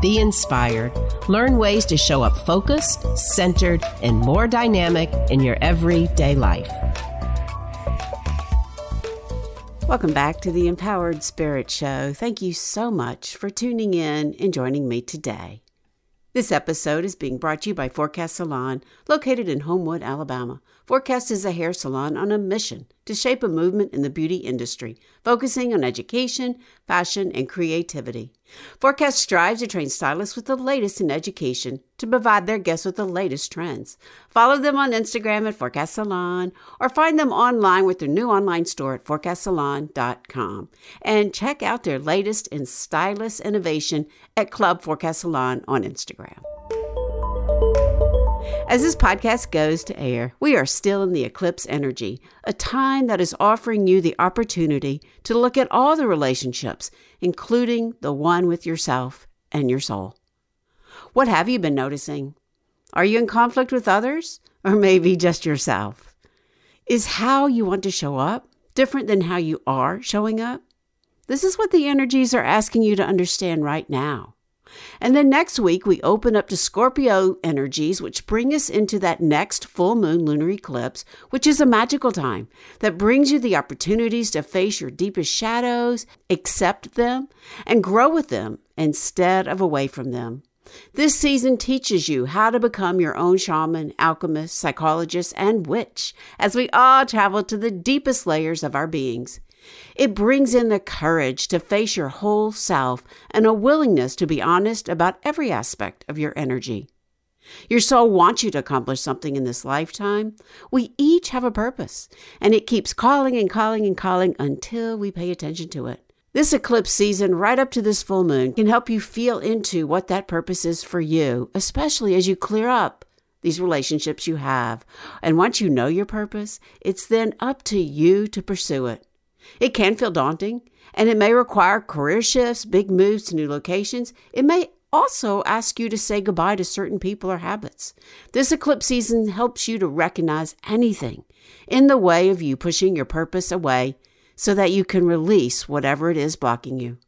be inspired, learn ways to show up focused, centered, and more dynamic in your everyday life. Welcome back to the Empowered Spirit Show. Thank you so much for tuning in and joining me today. This episode is being brought to you by Forecast Salon, located in Homewood, Alabama. Forecast is a hair salon on a mission to shape a movement in the beauty industry, focusing on education, fashion, and creativity. Forecast strives to train stylists with the latest in education to provide their guests with the latest trends. Follow them on Instagram at Forecast Salon or find them online with their new online store at forecastsalon.com. And check out their latest in stylist innovation at Club Forecast Salon on Instagram. As this podcast goes to air, we are still in the eclipse energy, a time that is offering you the opportunity to look at all the relationships, including the one with yourself and your soul. What have you been noticing? Are you in conflict with others, or maybe just yourself? Is how you want to show up different than how you are showing up? This is what the energies are asking you to understand right now. And then next week, we open up to Scorpio energies, which bring us into that next full moon lunar eclipse, which is a magical time that brings you the opportunities to face your deepest shadows, accept them, and grow with them instead of away from them. This season teaches you how to become your own shaman, alchemist, psychologist, and witch as we all travel to the deepest layers of our beings. It brings in the courage to face your whole self and a willingness to be honest about every aspect of your energy. Your soul wants you to accomplish something in this lifetime. We each have a purpose, and it keeps calling and calling and calling until we pay attention to it. This eclipse season, right up to this full moon, can help you feel into what that purpose is for you, especially as you clear up these relationships you have. And once you know your purpose, it's then up to you to pursue it. It can feel daunting, and it may require career shifts, big moves to new locations. It may also ask you to say goodbye to certain people or habits. This eclipse season helps you to recognize anything in the way of you pushing your purpose away so that you can release whatever it is blocking you.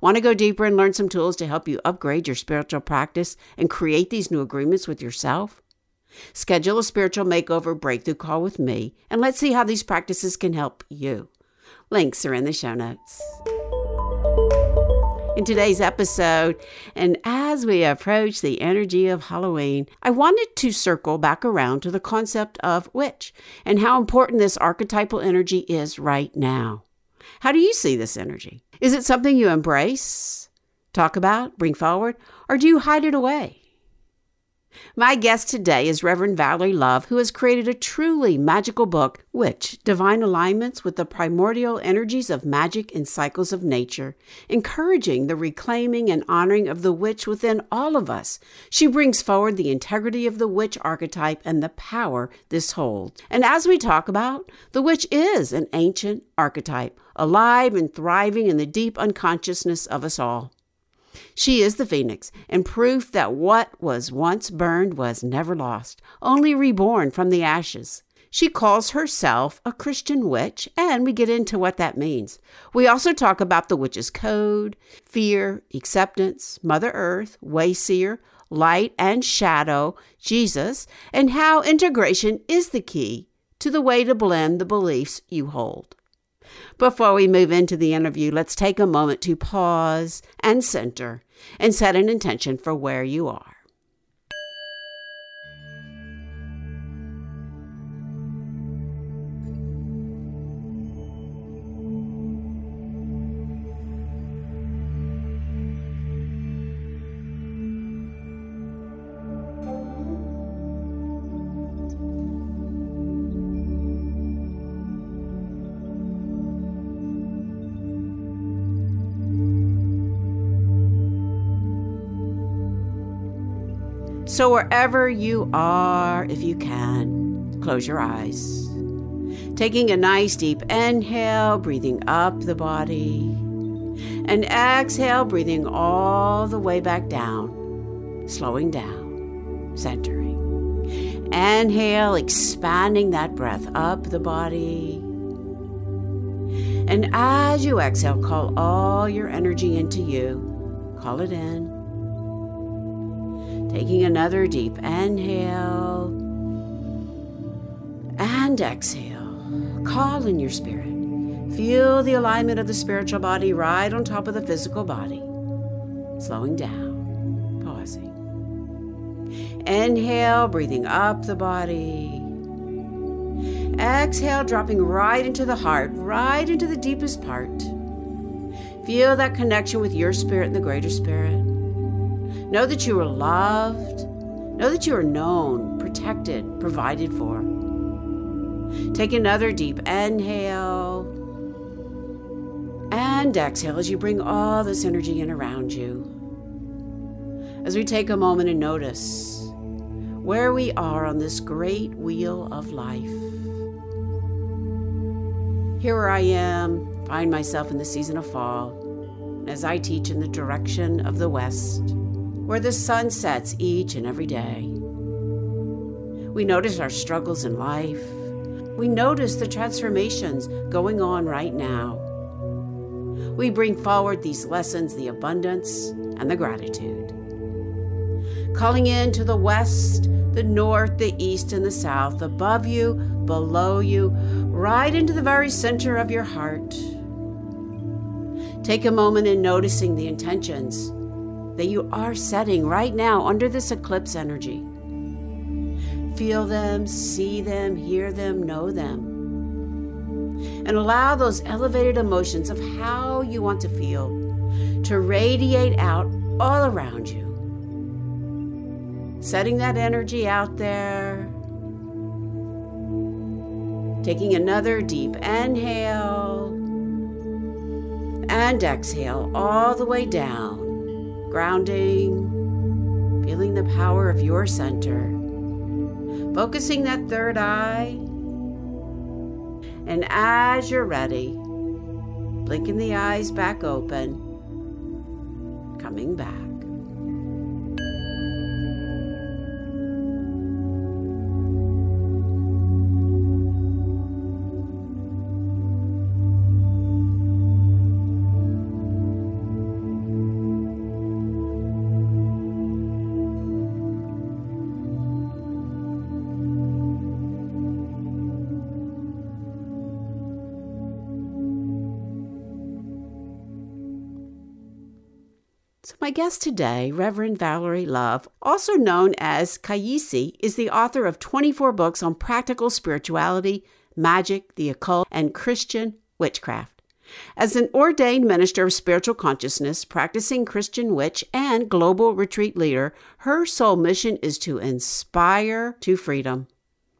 Want to go deeper and learn some tools to help you upgrade your spiritual practice and create these new agreements with yourself? Schedule a spiritual makeover breakthrough call with me, and let's see how these practices can help you. Links are in the show notes. In today's episode, and as we approach the energy of Halloween, I wanted to circle back around to the concept of witch and how important this archetypal energy is right now. How do you see this energy? Is it something you embrace, talk about, bring forward, or do you hide it away? My guest today is Reverend Valerie Love, who has created a truly magical book, Witch, Divine Alignments with the Primordial Energies of Magic and Cycles of Nature, encouraging the reclaiming and honoring of the witch within all of us. She brings forward the integrity of the witch archetype and the power this holds. And as we talk about, the witch is an ancient archetype, alive and thriving in the deep unconsciousness of us all. She is the phoenix, and proof that what was once burned was never lost, only reborn from the ashes. She calls herself a Christian witch, and we get into what that means. We also talk about the witch's code, fear, acceptance, Mother Earth, Wayseer, light and shadow, Jesus, and how integration is the key to the way to blend the beliefs you hold. Before we move into the interview, let's take a moment to pause and center and set an intention for where you are. So, wherever you are, if you can, close your eyes. Taking a nice deep inhale, breathing up the body. And exhale, breathing all the way back down, slowing down, centering. Inhale, expanding that breath up the body. And as you exhale, call all your energy into you. Call it in. Taking another deep inhale and exhale. Call in your spirit. Feel the alignment of the spiritual body right on top of the physical body. Slowing down, pausing. Inhale, breathing up the body. Exhale, dropping right into the heart, right into the deepest part. Feel that connection with your spirit and the greater spirit. Know that you are loved. Know that you are known, protected, provided for. Take another deep inhale and exhale as you bring all this energy in around you. As we take a moment and notice where we are on this great wheel of life. Here I am, find myself in the season of fall as I teach in the direction of the west, where the sun sets each and every day. We notice our struggles in life. We notice the transformations going on right now. We bring forward these lessons, the abundance and the gratitude. Calling in to the west, the north, the east, and the south, above you, below you, right into the very center of your heart. Take a moment in noticing the intentions that you are setting right now under this eclipse energy. Feel them, see them, hear them, know them. And allow those elevated emotions of how you want to feel to radiate out all around you. Setting that energy out there. Taking another deep inhale and exhale all the way down, grounding, feeling the power of your center. Focusing that third eye. And as you're ready, blinking the eyes back open, coming back. My guest today, Reverend Valerie Love, also known as Kayisi, is the author of 24 books on practical spirituality, magic, the occult, and Christian witchcraft. As an ordained minister of spiritual consciousness, practicing Christian witch, and global retreat leader, her sole mission is to inspire to freedom.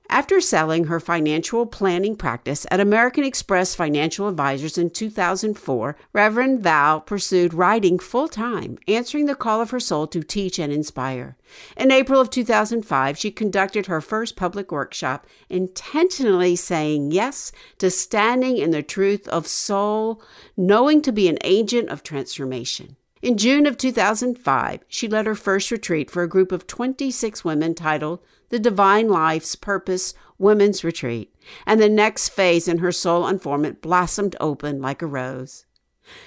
After selling her financial planning practice at American Express Financial Advisors in 2004, Reverend Val pursued writing full time, answering the call of her soul to teach and inspire. In April of 2005, she conducted her first public workshop, intentionally saying yes to standing in the truth of soul, knowing to be an agent of transformation. In June of 2005, she led her first retreat for a group of 26 women titled the Divine Life's Purpose Women's Retreat, and the next phase in her soul unfoldment blossomed open like a rose.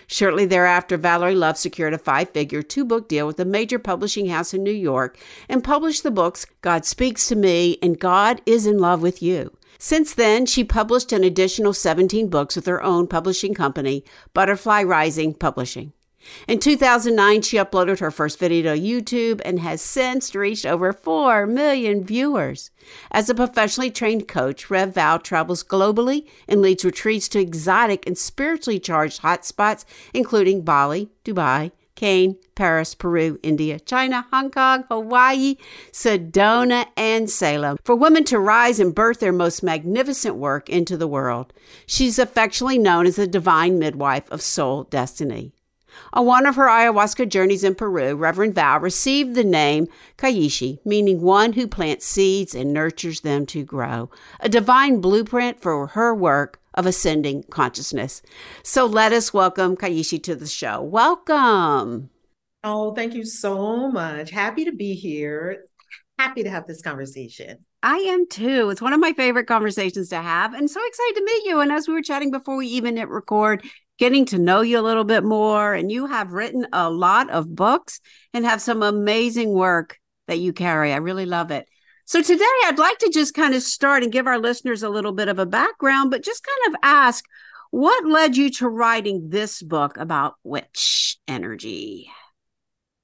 Shortly thereafter, Valerie Love secured a five figure two book deal with a major publishing house in New York and published the books God Speaks to Me and God is in Love with You. Since then, she published an additional 17 books with her own publishing company, Butterfly Rising Publishing. In 2009, she uploaded her first video to YouTube and has since reached over 4 million viewers. As a professionally trained coach, Rev Val travels globally and leads retreats to exotic and spiritually charged hotspots, including Bali, Dubai, Cannes, Paris, Peru, India, China, Hong Kong, Hawaii, Sedona, and Salem for women to rise and birth their most magnificent work into the world. She's affectionately known as the divine midwife of soul destiny. On one of her ayahuasca journeys in Peru, Reverend Val received the name Kaishi, meaning one who plants seeds and nurtures them to grow, a divine blueprint for her work of ascending consciousness. So let us welcome Kaishi to the show. Welcome. Oh, thank you so much. Happy to be here. Happy to have this conversation. I am too. It's one of my favorite conversations to have, and so excited to meet you. And as we were chatting before we even hit record, getting to know you a little bit more, and you have written a lot of books and have some amazing work that you carry. I really love it. So today, I'd like to just kind of start and give our listeners a little bit of a background, but just kind of ask what led you to writing this book about witch energy?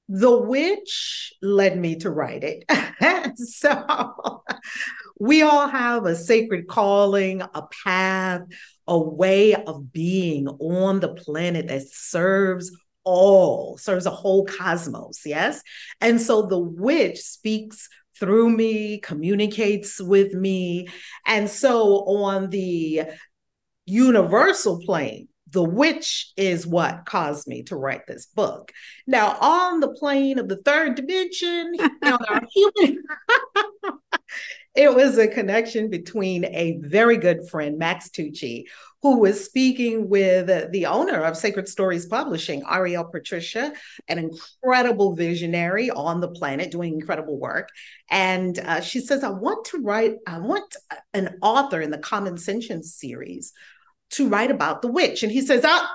The witch led me to write it. so we all have a sacred calling, a path, a way of being on the planet that serves all, serves a whole cosmos. Yes. And so the witch speaks through me, communicates with me. And so on the universal plane, the witch is what caused me to write this book. Now, on the plane of the third dimension, our human, it was a connection between a very good friend, Max Tucci, who was speaking with the owner of Sacred Stories Publishing, Ariel Patricia, an incredible visionary on the planet doing incredible work. And uh, she says, I want to write, I want an author in the Common Sentience series to write about the witch. And he says, Ah,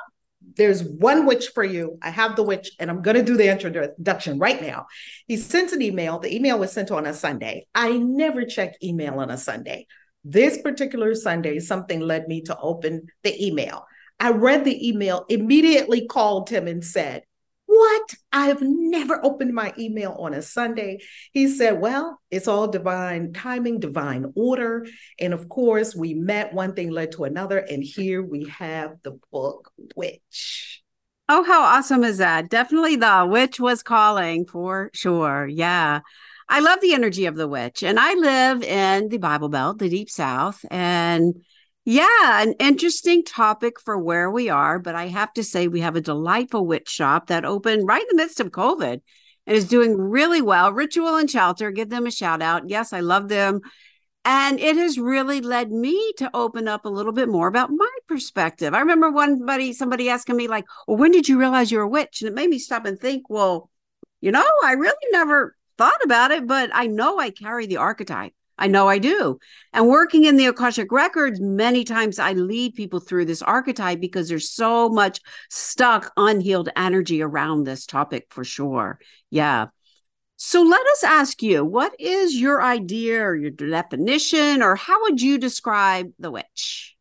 there's one witch for you. I have the witch, and I'm going to do the introduction right now. He sent an email. The email was sent on a Sunday. I never check email on a Sunday. This particular Sunday, something led me to open the email. I read the email, immediately called him and said, what? I've never opened my email on a Sunday. He said, Well, it's all divine timing, divine order. And of course, we met, one thing led to another. And here we have the book, Witch. Oh, how awesome is that? Definitely the witch was calling for sure. Yeah. I love the energy of the witch. And I live in the Bible Belt, the Deep South. And yeah, an interesting topic for where we are, but I have to say we have a delightful witch shop that opened right in the midst of COVID and is doing really well. Ritual and Shelter, give them a shout out. Yes, I love them. And it has really led me to open up a little bit more about my perspective. I remember one buddy, somebody asking me, like, well, when did you realize you're a witch? And it made me stop and think, well, you know, I really never thought about it, but I know I carry the archetype. I know I do. And working in the Akashic Records, many times I lead people through this archetype because there's so much stuck, unhealed energy around this topic for sure. Yeah. So let us ask you what is your idea or your definition, or how would you describe the witch?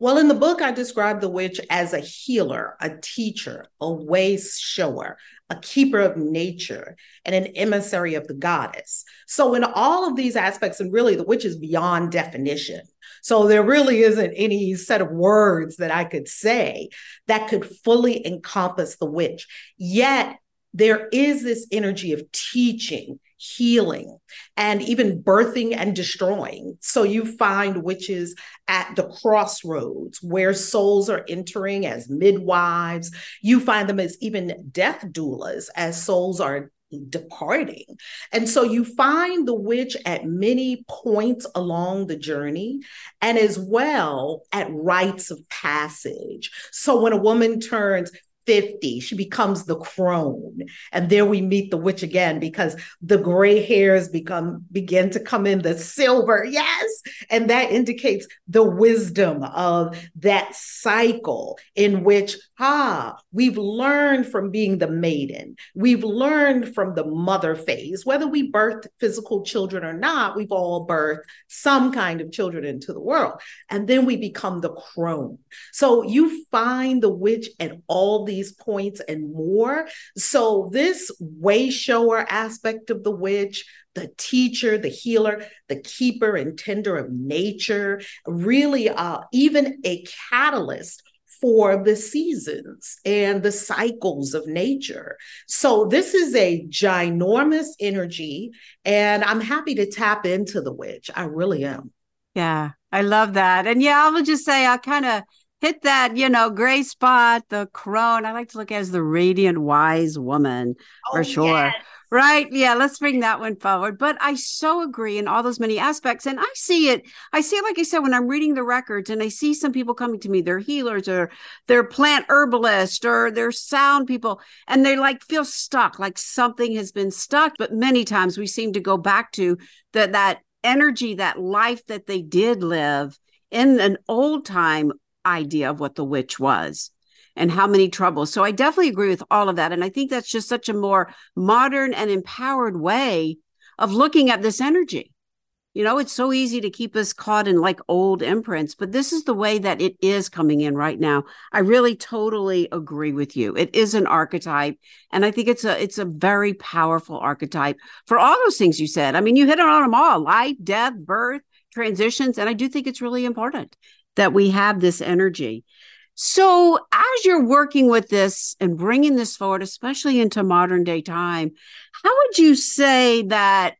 Well, in the book, I describe the witch as a healer, a teacher, a way shower, a keeper of nature, and an emissary of the goddess. So, in all of these aspects, and really the witch is beyond definition. So, there really isn't any set of words that I could say that could fully encompass the witch. Yet, there is this energy of teaching healing and even birthing and destroying. So you find witches at the crossroads where souls are entering as midwives. You find them as even death doulas as souls are departing. And so you find the witch at many points along the journey and as well at rites of passage. So when a woman turns 50, she becomes the crone. And there we meet the witch again because the gray hairs become begin to come in the silver. Yes. And that indicates the wisdom of that cycle in which, ah, we've learned from being the maiden. We've learned from the mother phase. Whether we birthed physical children or not, we've all birthed some kind of children into the world. And then we become the crone. So you find the witch at all these these points and more. So, this way shower aspect of the witch, the teacher, the healer, the keeper and tender of nature, really uh, even a catalyst for the seasons and the cycles of nature. So, this is a ginormous energy, and I'm happy to tap into the witch. I really am. Yeah, I love that. And yeah, I will just say I kind of hit that, you know, gray spot, the crone. I like to look at as the radiant wise woman oh, for sure. Yes. Right. Yeah. Let's bring that one forward. But I so agree in all those many aspects. And I see it. I see it, like I said, when I'm reading the records and I see some people coming to me, they're healers or they're plant herbalists or they're sound people, and they like feel stuck, like something has been stuck. But many times we seem to go back to that, that energy, that life that they did live in an old time idea of what the witch was and how many troubles. So I definitely agree with all of that. And I think that's just such a more modern and empowered way of looking at this energy. You know, it's so easy to keep us caught in like old imprints, but this is the way that it is coming in right now. I really totally agree with you. It is an archetype, and I think it's a it's a very powerful archetype for all those things you said. I mean, you hit on them all: life, death, birth, transitions, and I do think it's really important that we have this energy. So, as you're working with this and bringing this forward, especially into modern day time, how would you say that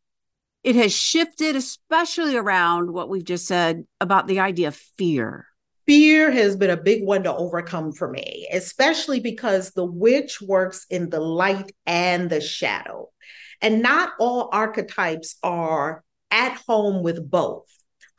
it has shifted, especially around what we've just said about the idea of fear? Fear has been a big one to overcome for me, especially because the witch works in the light and the shadow. And not all archetypes are at home with both.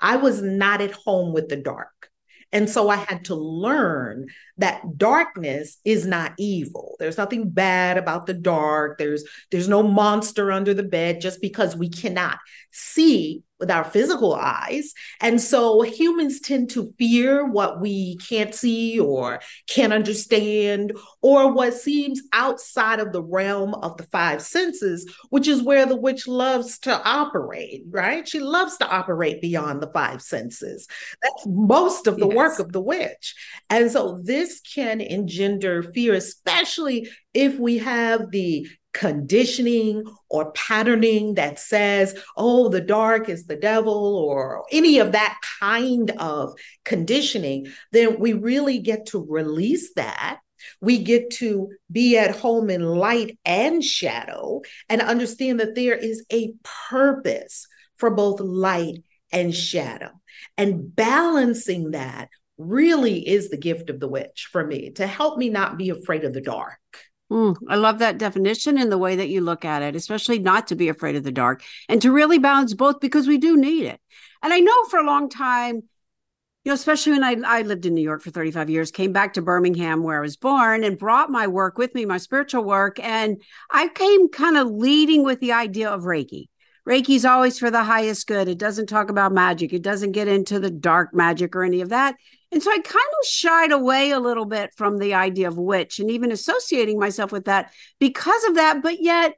I was not at home with the dark. And so I had to learn that darkness is not evil. There's nothing bad about the dark. There's there's no monster under the bed just because we cannot see with our physical eyes. And so humans tend to fear what we can't see or can't understand, or what seems outside of the realm of the five senses, which is where the witch loves to operate, right? She loves to operate beyond the five senses. That's most of the yes. work of the witch. And so this can engender fear, especially if we have the conditioning or patterning that says, oh, the dark is the devil, or any of that kind of conditioning, then we really get to release that. We get to be at home in light and shadow and understand that there is a purpose for both light and shadow. And balancing that really is the gift of the witch for me to help me not be afraid of the dark. Mm, I love that definition and the way that you look at it, especially not to be afraid of the dark and to really balance both because we do need it. And I know for a long time, you know, especially when I, I lived in New York for 35 years, came back to Birmingham where I was born and brought my work with me, my spiritual work. And I came kind of leading with the idea of Reiki. Reiki's always for the highest good. It doesn't talk about magic. It doesn't get into the dark magic or any of that. And so I kind of shied away a little bit from the idea of witch and even associating myself with that because of that. But yet,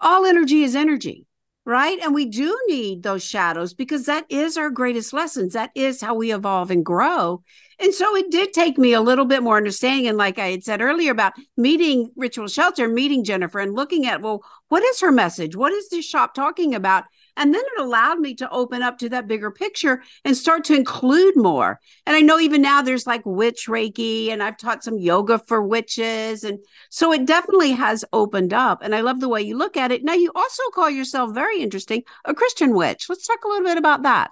all energy is energy, right? And we do need those shadows because that is our greatest lessons. That is how we evolve and grow. And so it did take me a little bit more understanding. And like I had said earlier about meeting Ritual Shelter, meeting Jennifer and looking at, well, what is her message? What is this shop talking about? And then it allowed me to open up to that bigger picture and start to include more. And I know even now there's like witch Reiki, and I've taught some yoga for witches. And so it definitely has opened up. And I love the way you look at it. Now, you also call yourself very interesting a Christian witch. Let's talk a little bit about that.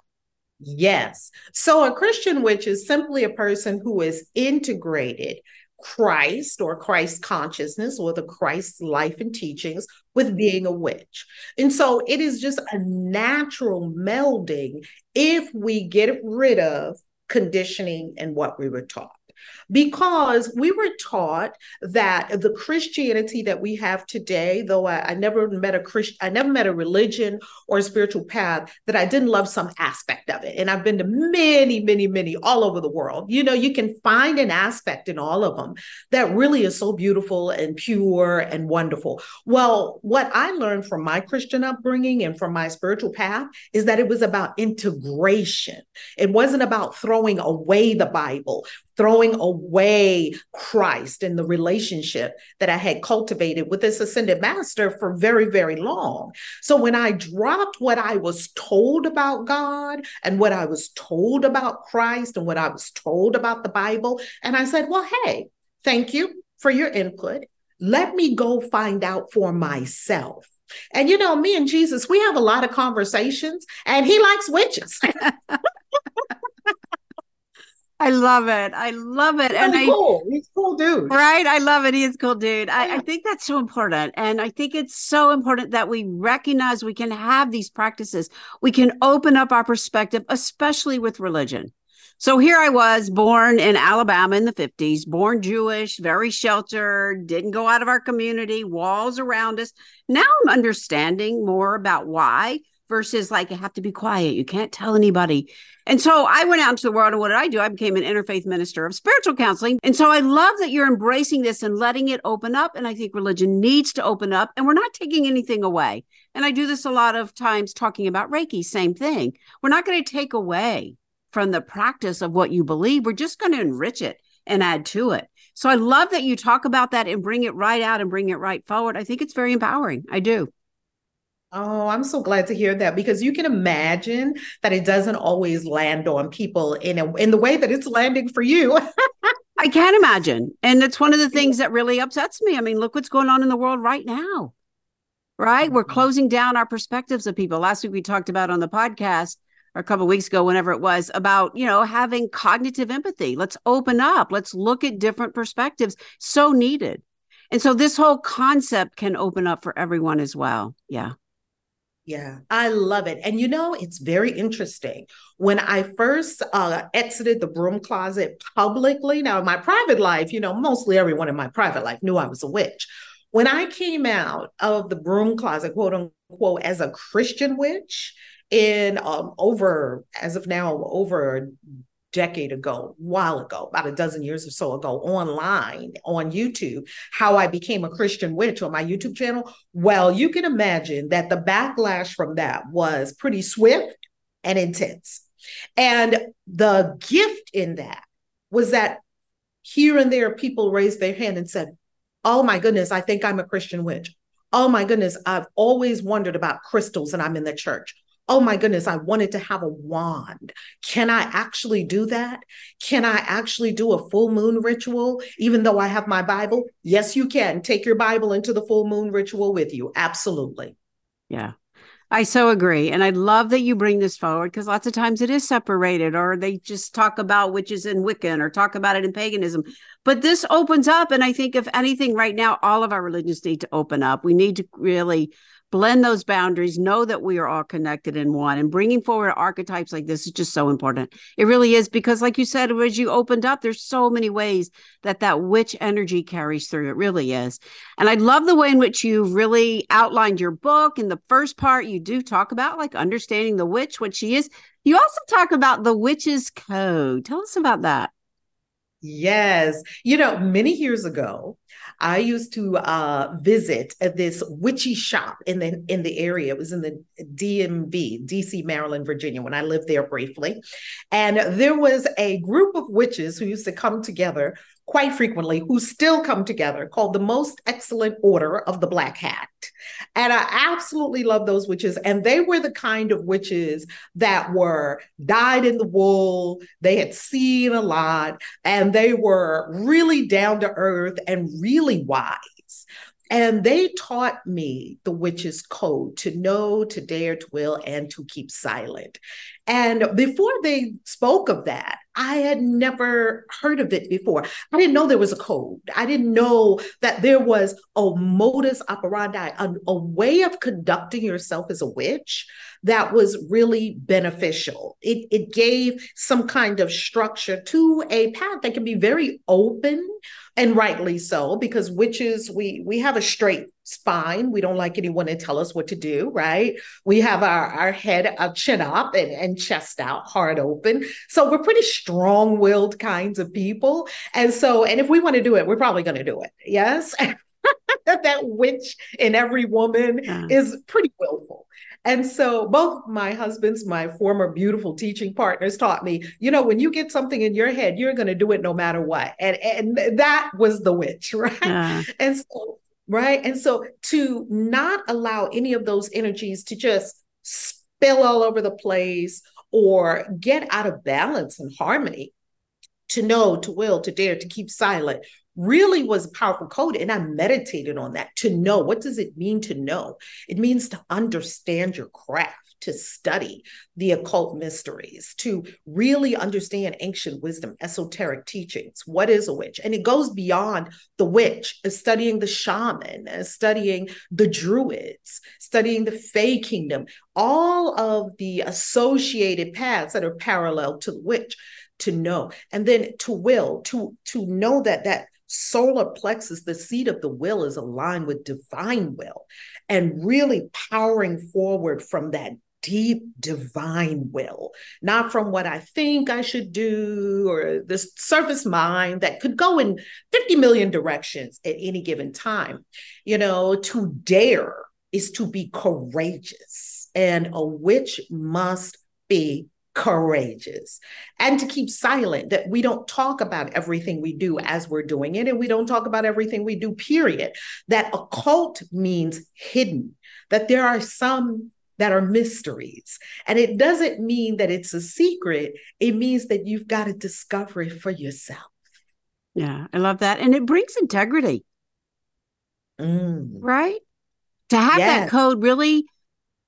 Yes. So a Christian witch is simply a person who is integrated Christ or Christ consciousness or the Christ life and teachings with being a witch. And so it is just a natural melding if we get rid of conditioning and what we were taught because we were taught that the Christianity that we have today, though I, I never met a Christian, I never met a religion or a spiritual path that I didn't love some aspect of it. And I've been to many, many, many all over the world. You know, you can find an aspect in all of them that really is so beautiful and pure and wonderful. Well, what I learned from my Christian upbringing and from my spiritual path is that it was about integration. It wasn't about throwing away the Bible, throwing away Christ and the relationship that I had cultivated with this ascended master for very, very long. So when I dropped what I was told about God and what I was told about Christ and what I was told about the Bible, and I said, well, hey, thank you for your input. Let me go find out for myself. And you know, me and Jesus, we have a lot of conversations, and he likes witches. I love it. I love it. He's and really I, cool. He's a cool dude. Right. I love it. He is cool, dude. I, I think that's so important. And I think it's so important that we recognize we can have these practices. We can open up our perspective, especially with religion. So here I was, born in Alabama in the 50s, born Jewish, very sheltered, didn't go out of our community, walls around us. Now I'm understanding more about why versus like, you have to be quiet. You can't tell anybody. And so I went out into the world and what did I do? I became an interfaith minister of spiritual counseling. And so I love that you're embracing this and letting it open up. And I think religion needs to open up and we're not taking anything away. And I do this a lot of times talking about Reiki, same thing. We're not going to take away from the practice of what you believe. We're just going to enrich it and add to it. So I love that you talk about that and bring it right out and bring it right forward. I think it's very empowering. I do. Oh, I'm so glad to hear that because you can imagine that it doesn't always land on people in a, in the way that it's landing for you. I can't imagine. And it's one of the things that really upsets me. I mean, look what's going on in the world right now. Right? Mm-hmm. We're closing down our perspectives of people. Last week we talked about on the podcast or a couple weeks ago whenever it was about you know having cognitive empathy let's open up let's look at different perspectives so needed and so this whole concept can open up for everyone as well yeah yeah, I love it. And you know, it's very interesting. When I first uh, exited the broom closet publicly, now in my private life, you know, mostly everyone in my private life knew I was a witch. When I came out of the broom closet, quote unquote, as a Christian witch, in um, over as of now over decade ago, while ago, about a dozen years or so ago, online on YouTube, how I became a Christian witch on my YouTube channel. Well, you can imagine that the backlash from that was pretty swift and intense. And the gift in that was that here and there people raised their hand and said, Oh my goodness, I think I'm a Christian witch. Oh my goodness, I've always wondered about crystals and I'm in the church oh my goodness, I wanted to have a wand. Can I actually do that? Can I actually do a full moon ritual, even though I have my Bible? Yes, you can. Take your Bible into the full moon ritual with you. Absolutely. Yeah. I so agree. And I love that you bring this forward because lots of times it is separated or they just talk about witches in Wiccan or talk about it in paganism. But this opens up. And I think, if anything, right now, all of our religions need to open up. We need to really blend those boundaries, know that we are all connected in one. And bringing forward archetypes like this is just so important. It really is because, like you said, as you opened up, there's so many ways that that witch energy carries through. It really is. And I love the way in which you really outlined your book. In the first part, you do talk about like understanding the witch, what she is. You also talk about the witch's code. Tell us about that. Yes. You know, many years ago, I used to uh, visit this witchy shop in the in the area. It was in the DMV, DC, Maryland, Virginia, when I lived there briefly. And there was a group of witches who used to come together quite frequently who still come together called the Most Excellent Order of the Black Hat. And I absolutely love those witches. And they were the kind of witches that were dyed in the wool. They had seen a lot and they were really down to earth and really wise. And they taught me the witch's code to know, to dare, to will, and to keep silent. And before they spoke of that, I had never heard of it before. I didn't know there was a code. I didn't know that there was a modus operandi, a, a way of conducting yourself as a witch that was really beneficial. It, it gave some kind of structure to a path that can be very open and rightly so because witches we we have a straight spine we don't like anyone to tell us what to do right we have our our head a chin up and, and chest out heart open so we're pretty strong-willed kinds of people and so and if we want to do it we're probably going to do it yes that witch in every woman yeah. is pretty willful and so both my husbands, my former beautiful teaching partners taught me, you know, when you get something in your head, you're going to do it no matter what. And and that was the witch, right? Yeah. And so right? And so to not allow any of those energies to just spill all over the place or get out of balance and harmony, to know, to will, to dare, to keep silent, really was a powerful code. And I meditated on that to know what does it mean to know? It means to understand your craft. To study the occult mysteries, to really understand ancient wisdom, esoteric teachings. What is a witch? And it goes beyond the witch, uh, studying the shaman, uh, studying the druids, studying the Fae kingdom, all of the associated paths that are parallel to the witch to know and then to will to to know that that solar plexus, the seat of the will, is aligned with divine will and really powering forward from that deep divine will, not from what I think I should do or this surface mind that could go in 50 million directions at any given time. You know, to dare is to be courageous, and a witch must be courageous and to keep silent that we don't talk about everything we do as we're doing it and we don't talk about everything we do period that occult means hidden that there are some that are mysteries. And it doesn't mean that it's a secret. It means that you've got to discover it for yourself. Yeah i love that. And it brings integrity. Mm. right? To have yes. that code really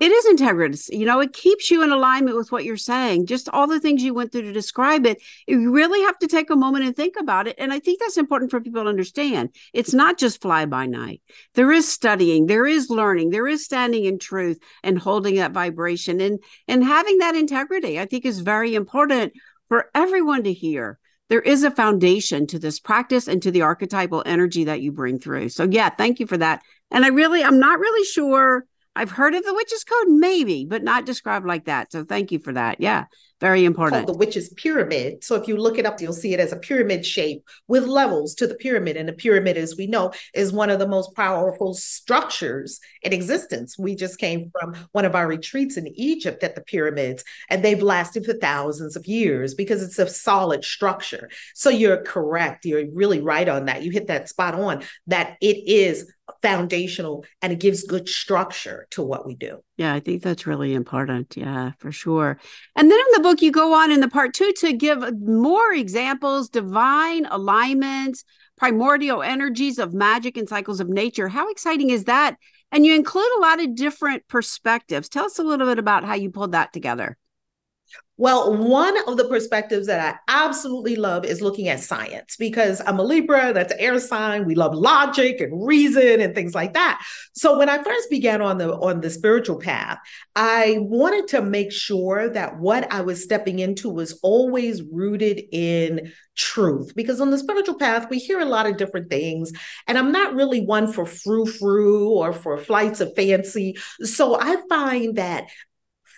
it is integrity. You know, it keeps you in alignment with what you're saying. Just all the things you went through to describe it. You really have to take a moment and think about it. And I think that's important for people to understand. It's not just fly by night. There is studying, there is learning, there is standing in truth and holding that vibration and and having that integrity. I think is very important for everyone to hear. There is a foundation to this practice and to the archetypal energy that you bring through. So yeah, thank you for that. And I really I'm not really sure I've heard of the witch's code, maybe, but not described like that. So thank you for that. Yeah. Very important. The witch's pyramid. So if you look it up, you'll see it as a pyramid shape with levels to the pyramid. And the pyramid, as we know, is one of the most powerful structures in existence. We just came from one of our retreats in Egypt at the pyramids, and they've lasted for thousands of years because it's a solid structure. So you're correct. You're really right on that. You hit that spot on that it is foundational and it gives good structure to what we do. Yeah, I think that's really important. Yeah, for sure. And then in the book, you go on in the part two to give more examples, divine alignments, primordial energies of magic and cycles of nature. How exciting is that? And you include a lot of different perspectives. Tell us a little bit about how you pulled that together. Well, one of the perspectives that I absolutely love is looking at science because I'm a Libra, that's an air sign. We love logic and reason and things like that. So when I first began on the on the spiritual path, I wanted to make sure that what I was stepping into was always rooted in truth because on the spiritual path we hear a lot of different things and i'm not really one for frou frou or for flights of fancy so i find that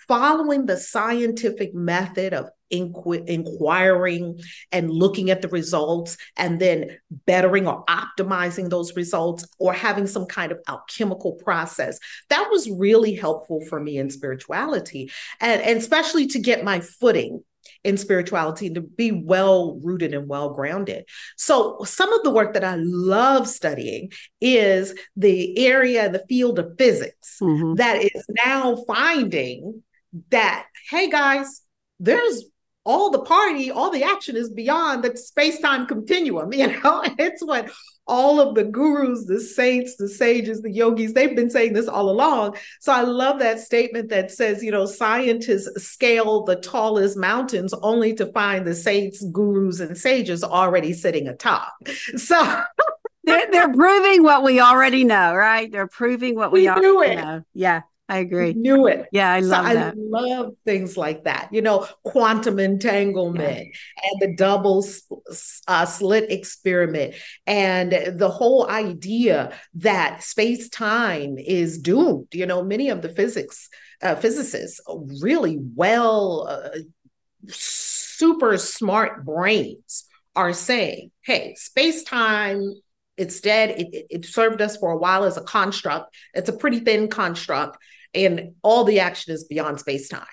following the scientific method of inqu- inquiring and looking at the results and then bettering or optimizing those results or having some kind of alchemical process that was really helpful for me in spirituality and, and especially to get my footing in spirituality to be well rooted and well grounded. So, some of the work that I love studying is the area, the field of physics mm-hmm. that is now finding that, hey guys, there's all the party, all the action is beyond the space-time continuum. You know, it's what all of the gurus, the saints, the sages, the yogis, they've been saying this all along. So I love that statement that says, you know, scientists scale the tallest mountains only to find the saints, gurus, and sages already sitting atop. So they're, they're proving what we already know, right? They're proving what we, we already know. Yeah. I agree. Knew it. Yeah, I love so that. I love things like that. You know, quantum entanglement yeah. and the double uh, slit experiment, and the whole idea that space time is doomed. You know, many of the physics uh, physicists really well, uh, super smart brains are saying, "Hey, space time it's dead. It, it, served us for a while as a construct. It's a pretty thin construct and all the action is beyond space time.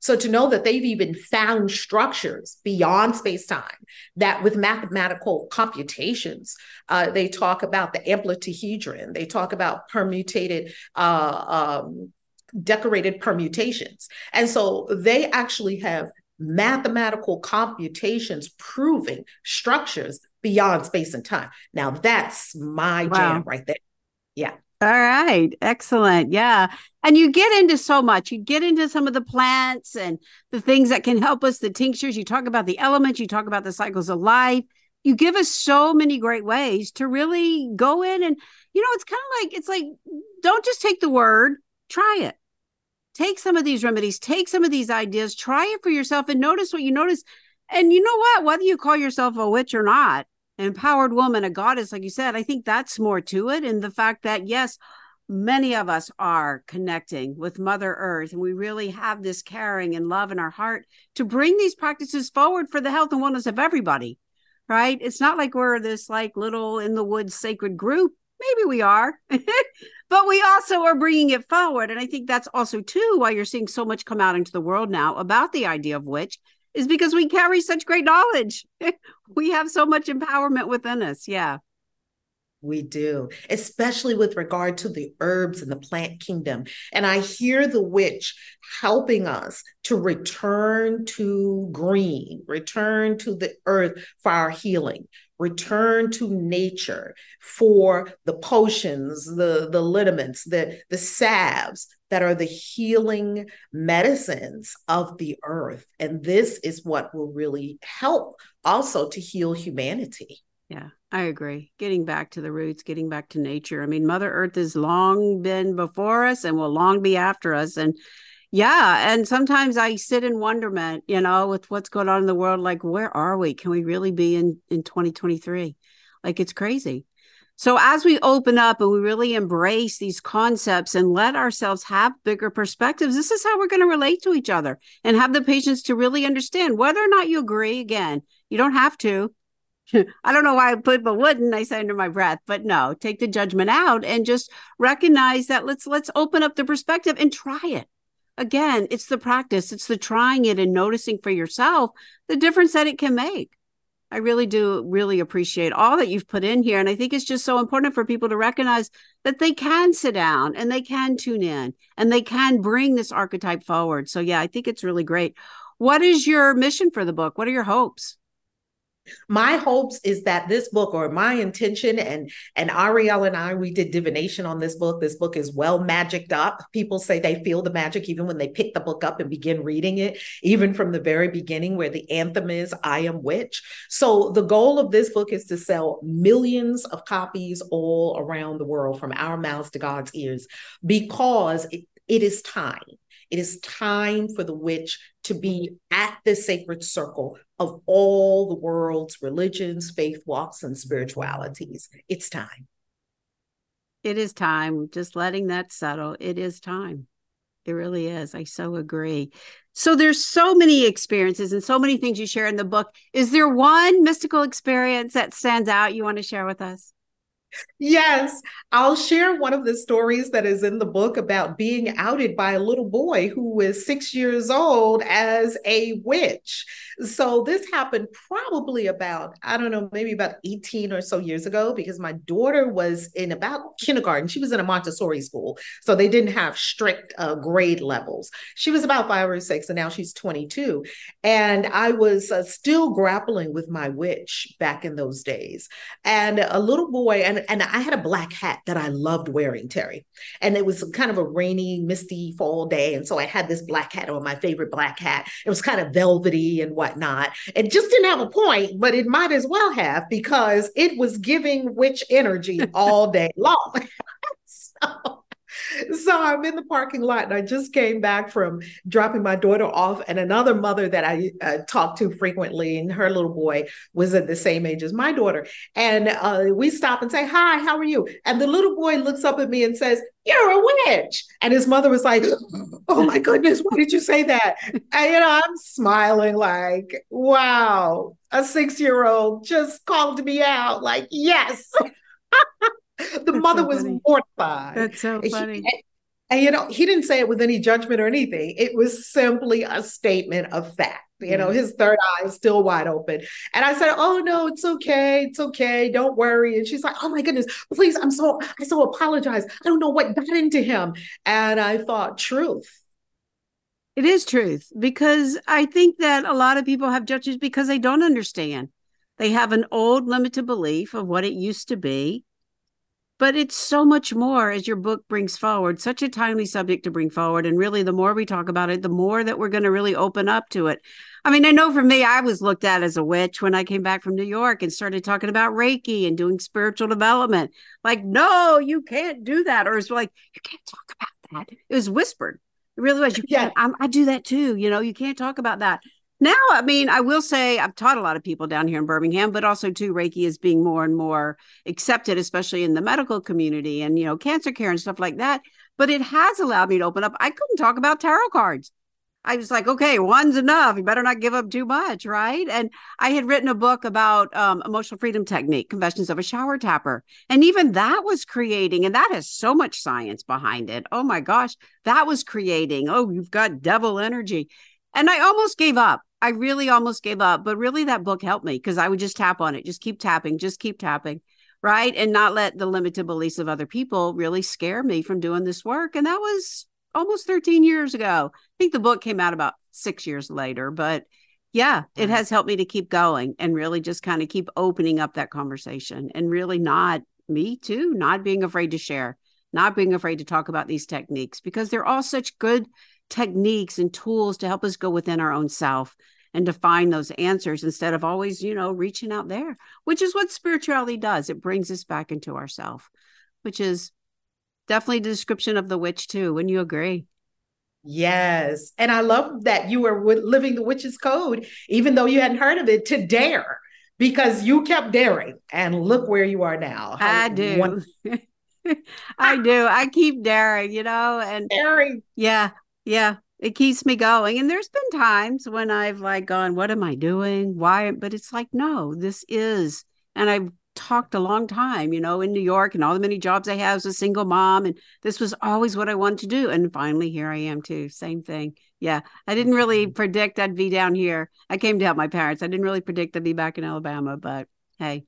So to know that they've even found structures beyond space time that with mathematical computations, uh, they talk about the amplituhedron, they talk about permutated, uh, um, decorated permutations. And so they actually have mathematical computations proving structures beyond space and time. Now that's my wow. jam right there. Yeah. All right. Excellent. Yeah. And you get into so much. You get into some of the plants and the things that can help us, the tinctures. You talk about the elements, you talk about the cycles of life. You give us so many great ways to really go in and, you know, it's kind of like, it's like, don't just take the word, try it. Take some of these remedies, take some of these ideas, try it for yourself and notice what you notice. And you know what? Whether you call yourself a witch or not, an empowered woman, a goddess, like you said, I think that's more to it. And the fact that, yes, many of us are connecting with Mother Earth, and we really have this caring and love in our heart to bring these practices forward for the health and wellness of everybody. Right? It's not like we're this like little in the woods sacred group. Maybe we are, but we also are bringing it forward. And I think that's also too why you're seeing so much come out into the world now about the idea of witch is because we carry such great knowledge. we have so much empowerment within us. Yeah. We do, especially with regard to the herbs and the plant kingdom. And I hear the witch helping us to return to green, return to the earth for our healing, return to nature for the potions, the, the liniments, the, the salves that are the healing medicines of the earth. And this is what will really help also to heal humanity. Yeah, I agree. Getting back to the roots, getting back to nature. I mean, Mother Earth has long been before us and will long be after us. And yeah, and sometimes I sit in wonderment, you know, with what's going on in the world. Like, where are we? Can we really be in in 2023? Like, it's crazy. So as we open up and we really embrace these concepts and let ourselves have bigger perspectives, this is how we're going to relate to each other and have the patience to really understand whether or not you agree. Again, you don't have to. I don't know why people wouldn't. I say under my breath, but no, take the judgment out and just recognize that let's let's open up the perspective and try it. Again, it's the practice, it's the trying it and noticing for yourself the difference that it can make. I really do really appreciate all that you've put in here. And I think it's just so important for people to recognize that they can sit down and they can tune in and they can bring this archetype forward. So, yeah, I think it's really great. What is your mission for the book? What are your hopes? My hopes is that this book or my intention and and ariel and i we did divination on this book. This book is well magicked up. People say they feel the magic even when they pick the book up and begin reading it even from the very beginning where the anthem is i am witch so the goal of this book is to sell millions of copies all around the world from our mouths to god's ears because it, it is time it is time for the witch to be at the sacred circle of all the world's religions, faith walks, and spiritualities. It's time. It is time. Just letting that settle. It is time. It really is. I so agree. So there's so many experiences and so many things you share in the book. Is there one mystical experience that stands out you want to share with us? Yes, I'll share one of the stories that is in the book about being outed by a little boy who was six years old as a witch. So, this happened probably about, I don't know, maybe about 18 or so years ago because my daughter was in about kindergarten. She was in a Montessori school. So, they didn't have strict uh, grade levels. She was about five or six, and now she's 22. And I was uh, still grappling with my witch back in those days. And a little boy, and and I had a black hat that I loved wearing, Terri. And it was kind of a rainy, misty fall day. And so I had this black hat on, my favorite black hat. It was kind of velvety and whatnot. It just didn't have a point, but it might as well have because it was giving witch energy all day long. so so I'm in the parking lot and I just came back from dropping my daughter off, and another mother that I uh, talk to frequently, and her little boy was at the same age as my daughter. And uh, we stop and say, Hi, how are you? And the little boy looks up at me and says, You're a witch. And his mother was like, Oh my goodness, why did you say that? And, you know, I'm smiling like, Wow, a six year old just called me out. Like, Yes. the That's mother so was mortified. That's so funny. And you know, he didn't say it with any judgment or anything. It was simply a statement of fact. You know, his third eye is still wide open. And I said, Oh no, it's okay. It's okay. Don't worry. And she's like, Oh my goodness, please, I'm so I so apologize. I don't know what got into him. And I thought, truth. It is truth because I think that a lot of people have judges because they don't understand. They have an old limited belief of what it used to be but it's so much more as your book brings forward such a timely subject to bring forward and really the more we talk about it the more that we're going to really open up to it. I mean i know for me i was looked at as a witch when i came back from new york and started talking about reiki and doing spiritual development. Like no you can't do that or it's like you can't talk about that. It was whispered. It really was you can't yeah. I, I do that too you know you can't talk about that now i mean i will say i've taught a lot of people down here in birmingham but also too reiki is being more and more accepted especially in the medical community and you know cancer care and stuff like that. But it has allowed me to open up. I couldn't talk about tarot cards. I was like okay one's enough. You better not give up too much right? And i had written a book about um, emotional freedom technique confessions of a shower tapper. And even that was creating and that has so much science behind it. Oh my gosh that was creating. Oh you've got devil energy. And I almost gave up. I really almost gave up, but really that book helped me because I would just tap on it, just keep tapping, just keep tapping, right? And not let the limited beliefs of other people really scare me from doing this work. And that was almost 13 years ago. I think the book came out about six years later, but yeah, it has helped me to keep going and really just kind of keep opening up that conversation and really not me too, not being afraid to share, not being afraid to talk about these techniques because they're all such good techniques and tools to help us go within our own self and to find those answers instead of always, you know, reaching out there, which is what spirituality does. It brings us back into ourself, which is definitely the description of the witch too. Wouldn't you agree? Yes. And I love that you were living the witch's code, even though you hadn't heard of it, to dare because you kept daring. And look where you are now. I do. One- I do. I keep daring, you know, and daring. Yeah, yeah it keeps me going and there's been times when i've like gone what am i doing? Why? But it's like no this is and i've talked a long time you know in new york and all the many jobs i have as a single mom and this was always what i wanted to do and finally here i am too same thing. Yeah i didn't really mm-hmm. predict i'd be down here. I came to help my parents. I didn't really predict i'd be back in alabama but hey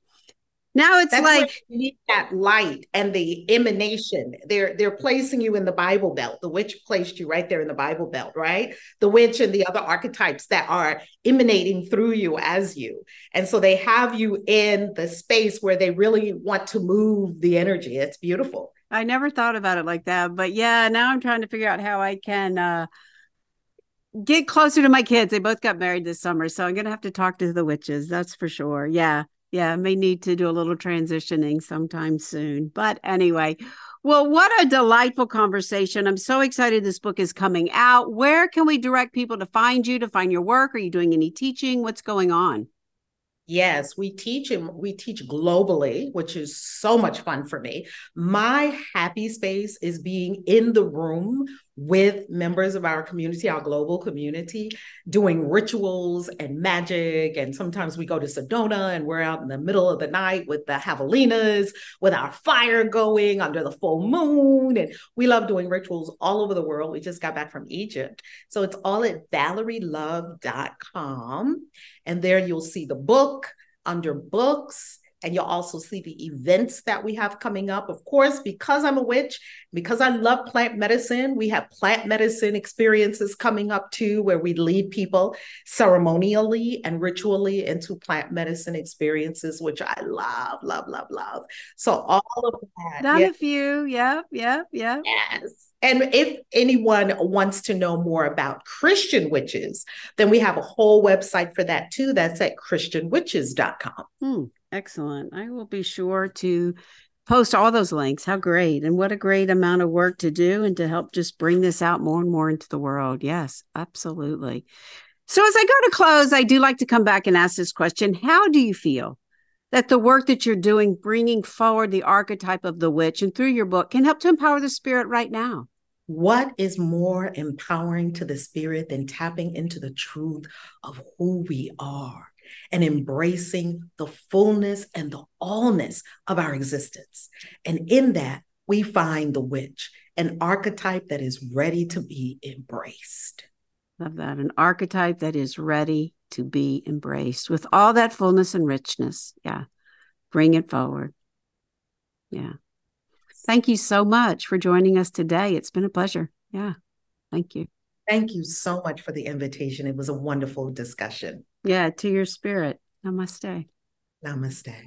now it's That's like you need that light and the emanation. They're they're placing you in the Bible belt. The witch placed you right there in the Bible belt, right? The witch and the other archetypes that are emanating through you as you. And so they have you in the space where they really want to move the energy. It's beautiful. I never thought about it like that. But yeah, now I'm trying to figure out how I can uh get closer to my kids. They both got married this summer, so I'm gonna have to talk to the witches. That's for sure. Yeah yeah, may need to do a little transitioning sometime soon. But anyway, well, what a delightful conversation. I'm so excited this book is coming out. Where can we direct people to find you, to find your work? Are you doing any teaching? What's going on? Yes, we teach and we teach globally, which is so much fun for me. My happy space is being in the room with members of our community, our global community, doing rituals and magic. And sometimes we go to Sedona and we're out in the middle of the night with the javelinas, with our fire going under the full moon. And we love doing rituals all over the world. We just got back from Egypt. So it's all at valerielove.com. And there you'll see the book under books and you'll also see the events that we have coming up. Of course, because I'm a witch, because I love plant medicine, we have plant medicine experiences coming up too, where we lead people ceremonially and ritually into plant medicine experiences, which I love, love, love, love. So all of that. Not yeah. a few. Yep, yep, yep. Yes. And if anyone wants to know more about Christian witches, then we have a whole website for that too. That's at christianwitches.com. Hmm. Excellent. I will be sure to post all those links. How great. And what a great amount of work to do and to help just bring this out more and more into the world. Yes, absolutely. So, as I go to close, I do like to come back and ask this question How do you feel that the work that you're doing, bringing forward the archetype of the witch and through your book, can help to empower the spirit right now? What is more empowering to the spirit than tapping into the truth of who we are? And embracing the fullness and the allness of our existence. And in that, we find the witch, an archetype that is ready to be embraced. Love that. An archetype that is ready to be embraced with all that fullness and richness. Yeah. Bring it forward. Yeah. Thank you so much for joining us today. It's been a pleasure. Yeah. Thank you. Thank you so much for the invitation. It was a wonderful discussion. Yeah, to your spirit. Namaste. Namaste.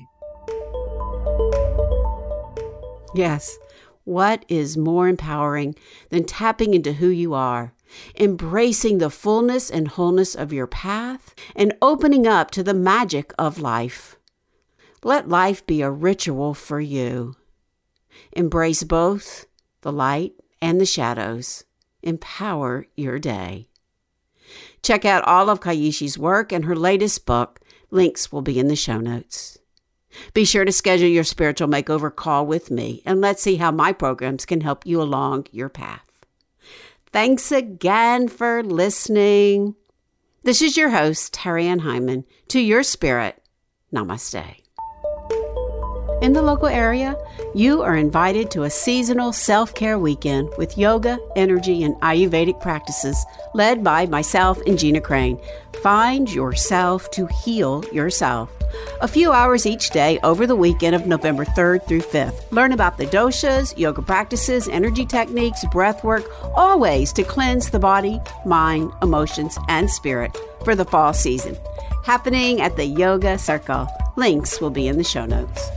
Yes. What is more empowering than tapping into who you are, embracing the fullness and wholeness of your path, and opening up to the magic of life? Let life be a ritual for you. Embrace both the light and the shadows. Empower your day. Check out all of Kayishi's work and her latest book. Links will be in the show notes. Be sure to schedule your spiritual makeover call with me and let's see how my programs can help you along your path. Thanks again for listening. This is your host, Terri Ann Heiman. To your spirit, namaste. In the local area, you are invited to a seasonal self care weekend with yoga, energy, and Ayurvedic practices led by myself and Gina Crane. Find yourself to heal yourself. A few hours each day over the weekend of November 3rd through 5th. Learn about the doshas, yoga practices, energy techniques, breath work, all ways to cleanse the body, mind, emotions, and spirit for the fall season. Happening at the Yoga Circle. Links will be in the show notes.